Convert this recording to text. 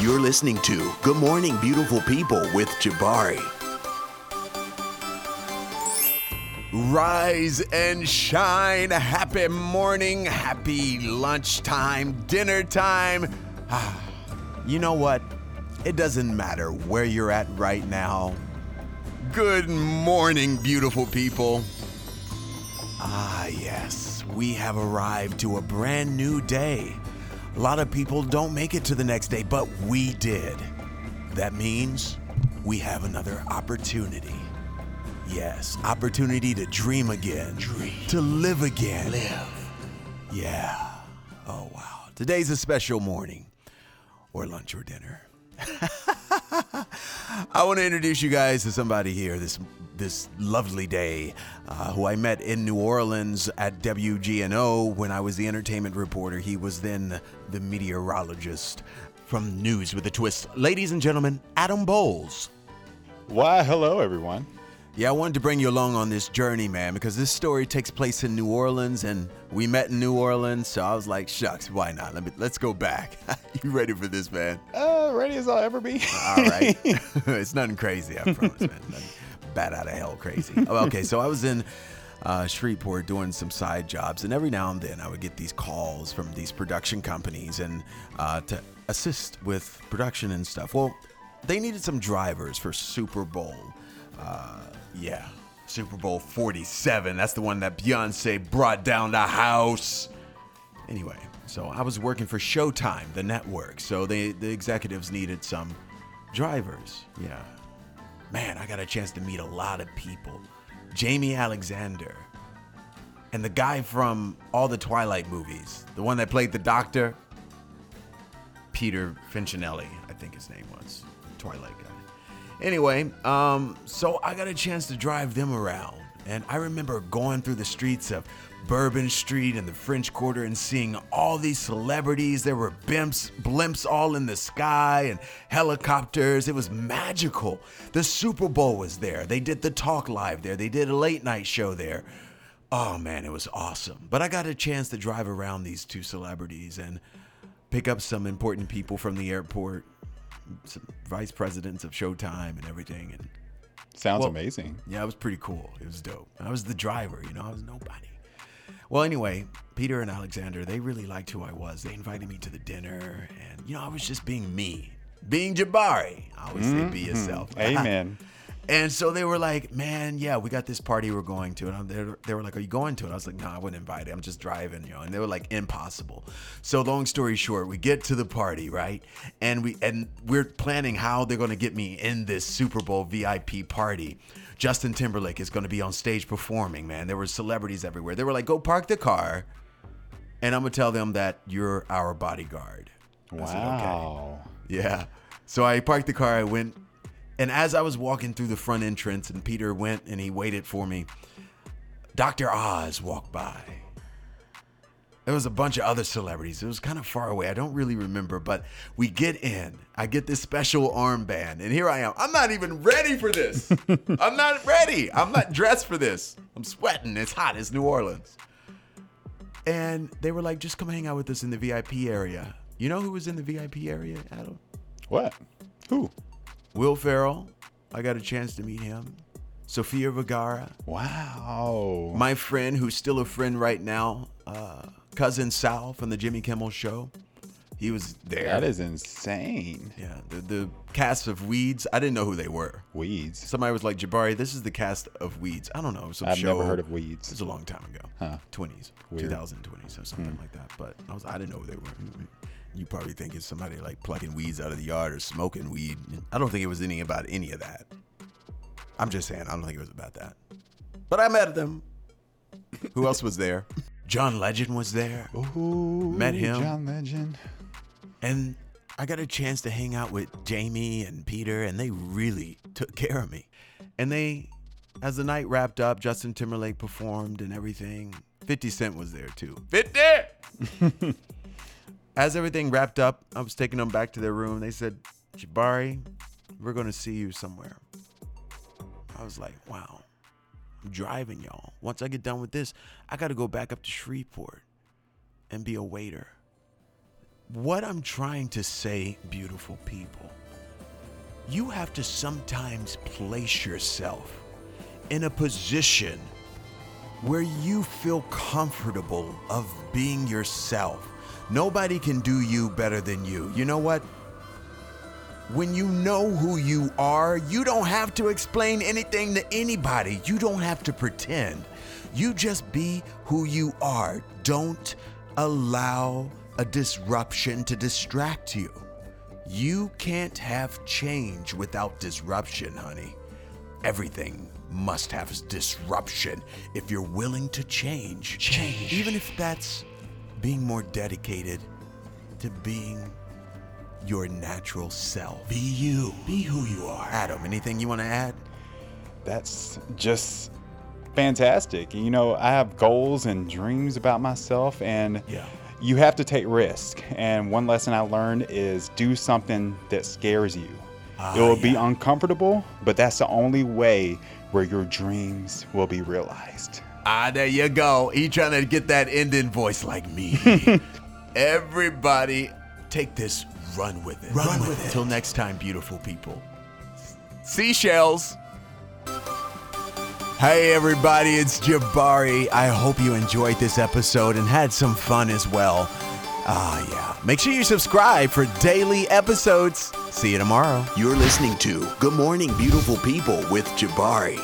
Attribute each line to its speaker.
Speaker 1: You're listening to Good Morning Beautiful People with Jabari. Rise and shine. Happy morning, happy lunchtime, dinner time. Ah, you know what? It doesn't matter where you're at right now. Good morning, beautiful people. Ah, yes, we have arrived to a brand new day. A lot of people don't make it to the next day, but we did. That means we have another opportunity. Yes, opportunity to dream again. Dream. To live again. Live. Yeah. Oh, wow. Today's a special morning, or lunch or dinner. I want to introduce you guys to somebody here this this lovely day, uh, who I met in New Orleans at WGNO when I was the entertainment reporter. He was then the meteorologist from News with a Twist. Ladies and gentlemen, Adam Bowles.
Speaker 2: Why, hello, everyone.
Speaker 1: Yeah, I wanted to bring you along on this journey, man, because this story takes place in New Orleans, and we met in New Orleans. So I was like, "Shucks, why not? Let me let's go back." you ready for this, man?
Speaker 2: Uh, ready as I'll ever be.
Speaker 1: All right, it's nothing crazy, I promise, man. Nothing bad out of hell crazy. Oh, okay, so I was in uh, Shreveport doing some side jobs, and every now and then I would get these calls from these production companies and uh, to assist with production and stuff. Well, they needed some drivers for Super Bowl. Uh, yeah, Super Bowl 47. That's the one that Beyonce brought down the house. Anyway, so I was working for Showtime, the network. So they, the executives needed some drivers. Yeah. Man, I got a chance to meet a lot of people. Jaimie Alexander. And the guy from all the Twilight movies, the one that played the doctor, Peter Facinelli, I think his name was, Twilight guy. Anyway, um, so I got a chance to drive them around. And I remember going through the streets of Bourbon Street and the French Quarter and seeing all these celebrities. There were blimps, blimps all in the sky and helicopters. It was magical. The Super Bowl was there. They did the talk live there. They did a late night show there. Oh man, it was awesome. But I got a chance to drive around these two celebrities and pick up some important people from the airport, some vice presidents of Showtime and everything. And
Speaker 2: Sounds
Speaker 1: Well,
Speaker 2: amazing.
Speaker 1: yeah, it was pretty cool. It was dope. I was the driver, you know, I was nobody. Well, anyway, Peter and Alexander, they really liked who I was. They invited me to the dinner, and, you know, I was just being me, being Jabari. I always say be mm-hmm. yourself.
Speaker 2: Amen.
Speaker 1: And so they were like, man, yeah, we got this party we're going to. And I'm- they were- they were like, are you going to it? I was like, no, I wouldn't invite it. I'm just driving, you know. And they were like, impossible. So long story short, we get to the party, right? And we and we're planning how they're going to get me in this Super Bowl VIP party. Justin Timberlake is going to be on stage performing, man. There were celebrities everywhere. They were like, go park the car, and I'm gonna tell them that you're our bodyguard. I said, "Okay."
Speaker 2: Wow.
Speaker 1: Yeah. So I parked the car. I went, and as I was walking through the front entrance, and Peter went and he waited for me, Dr. Oz walked by. There was a bunch of other celebrities. It was kind of far away. I don't really remember, but we get in. I get this special armband, and here I am. I'm not even ready for this. I'm not ready. I'm not dressed for this. I'm sweating. It's hot. It's New Orleans. And they were like, just come hang out with us in the VIP area. You know who was in the VIP area, Adam?
Speaker 2: What? Who?
Speaker 1: Will Ferrell. I got a chance to meet him. Sofia Vergara.
Speaker 2: Wow.
Speaker 1: My friend, who's still a friend right now, uh, cousin Sal from the Jimmy Kimmel Show. He was there.
Speaker 2: that is insane.
Speaker 1: Yeah, the, the cast of Weeds. I didn't know who they were.
Speaker 2: Weeds.
Speaker 1: Somebody was like, Jabari, this is the cast of Weeds. I don't know. Some
Speaker 2: I've
Speaker 1: show.
Speaker 2: never heard of
Speaker 1: It
Speaker 2: Weeds.
Speaker 1: was a long time ago. 20s. 2020s or something hmm. like that. But I was I didn't know who they were. You probably think it's somebody like plucking weeds out of the yard or smoking weed. I don't think it was any about any of that. I'm just saying, I don't think it was about that. But I met them. Who else was there? John Legend was there.
Speaker 2: Ooh,
Speaker 1: Met him.
Speaker 2: John Legend.
Speaker 1: And I got a chance to hang out with Jaimie and Peter, and they really took care of me. And they, as the night wrapped up, Justin Timberlake performed and everything. 50 Cent was there too. 50! as everything wrapped up, I was taking them back to their room. They said, Jabari, we're going to see you somewhere. I was like, wow, I'm driving y'all. Once I get done with this, I got to go back up to Shreveport and be a waiter what I'm trying to say, beautiful people, you have to sometimes place yourself in a position where you feel comfortable of being yourself. Nobody can do you better than you. You know what? When you know who you are, you don't have to explain anything to anybody. You don't have to pretend. You just be who you are. Don't allow a disruption to distract you. You can't have change without disruption, honey. Everything must have disruption if you're willing to change.
Speaker 2: Change.
Speaker 1: Even if that's being more dedicated to being your natural self. Be you. Be who you are. Adam, anything you want to add?
Speaker 2: That's just fantastic. You know, I have goals and dreams about myself, and
Speaker 1: Yeah.
Speaker 2: You have to take risk. And one lesson I learned is do something that scares you.
Speaker 1: Ah,
Speaker 2: it will be uncomfortable, but that's the only way where your dreams will be realized.
Speaker 1: Ah, there you go. He trying to get that Indian voice like me. Everybody, take this, run with it. Run, with it. Till next time, beautiful people. Seashells. Hey, everybody, it's Jabari. I hope you enjoyed this episode and had some fun as well. Ah, yeah. Make sure you subscribe for daily episodes. See you tomorrow.
Speaker 3: You're listening to Good Morning Beautiful People with Jabari.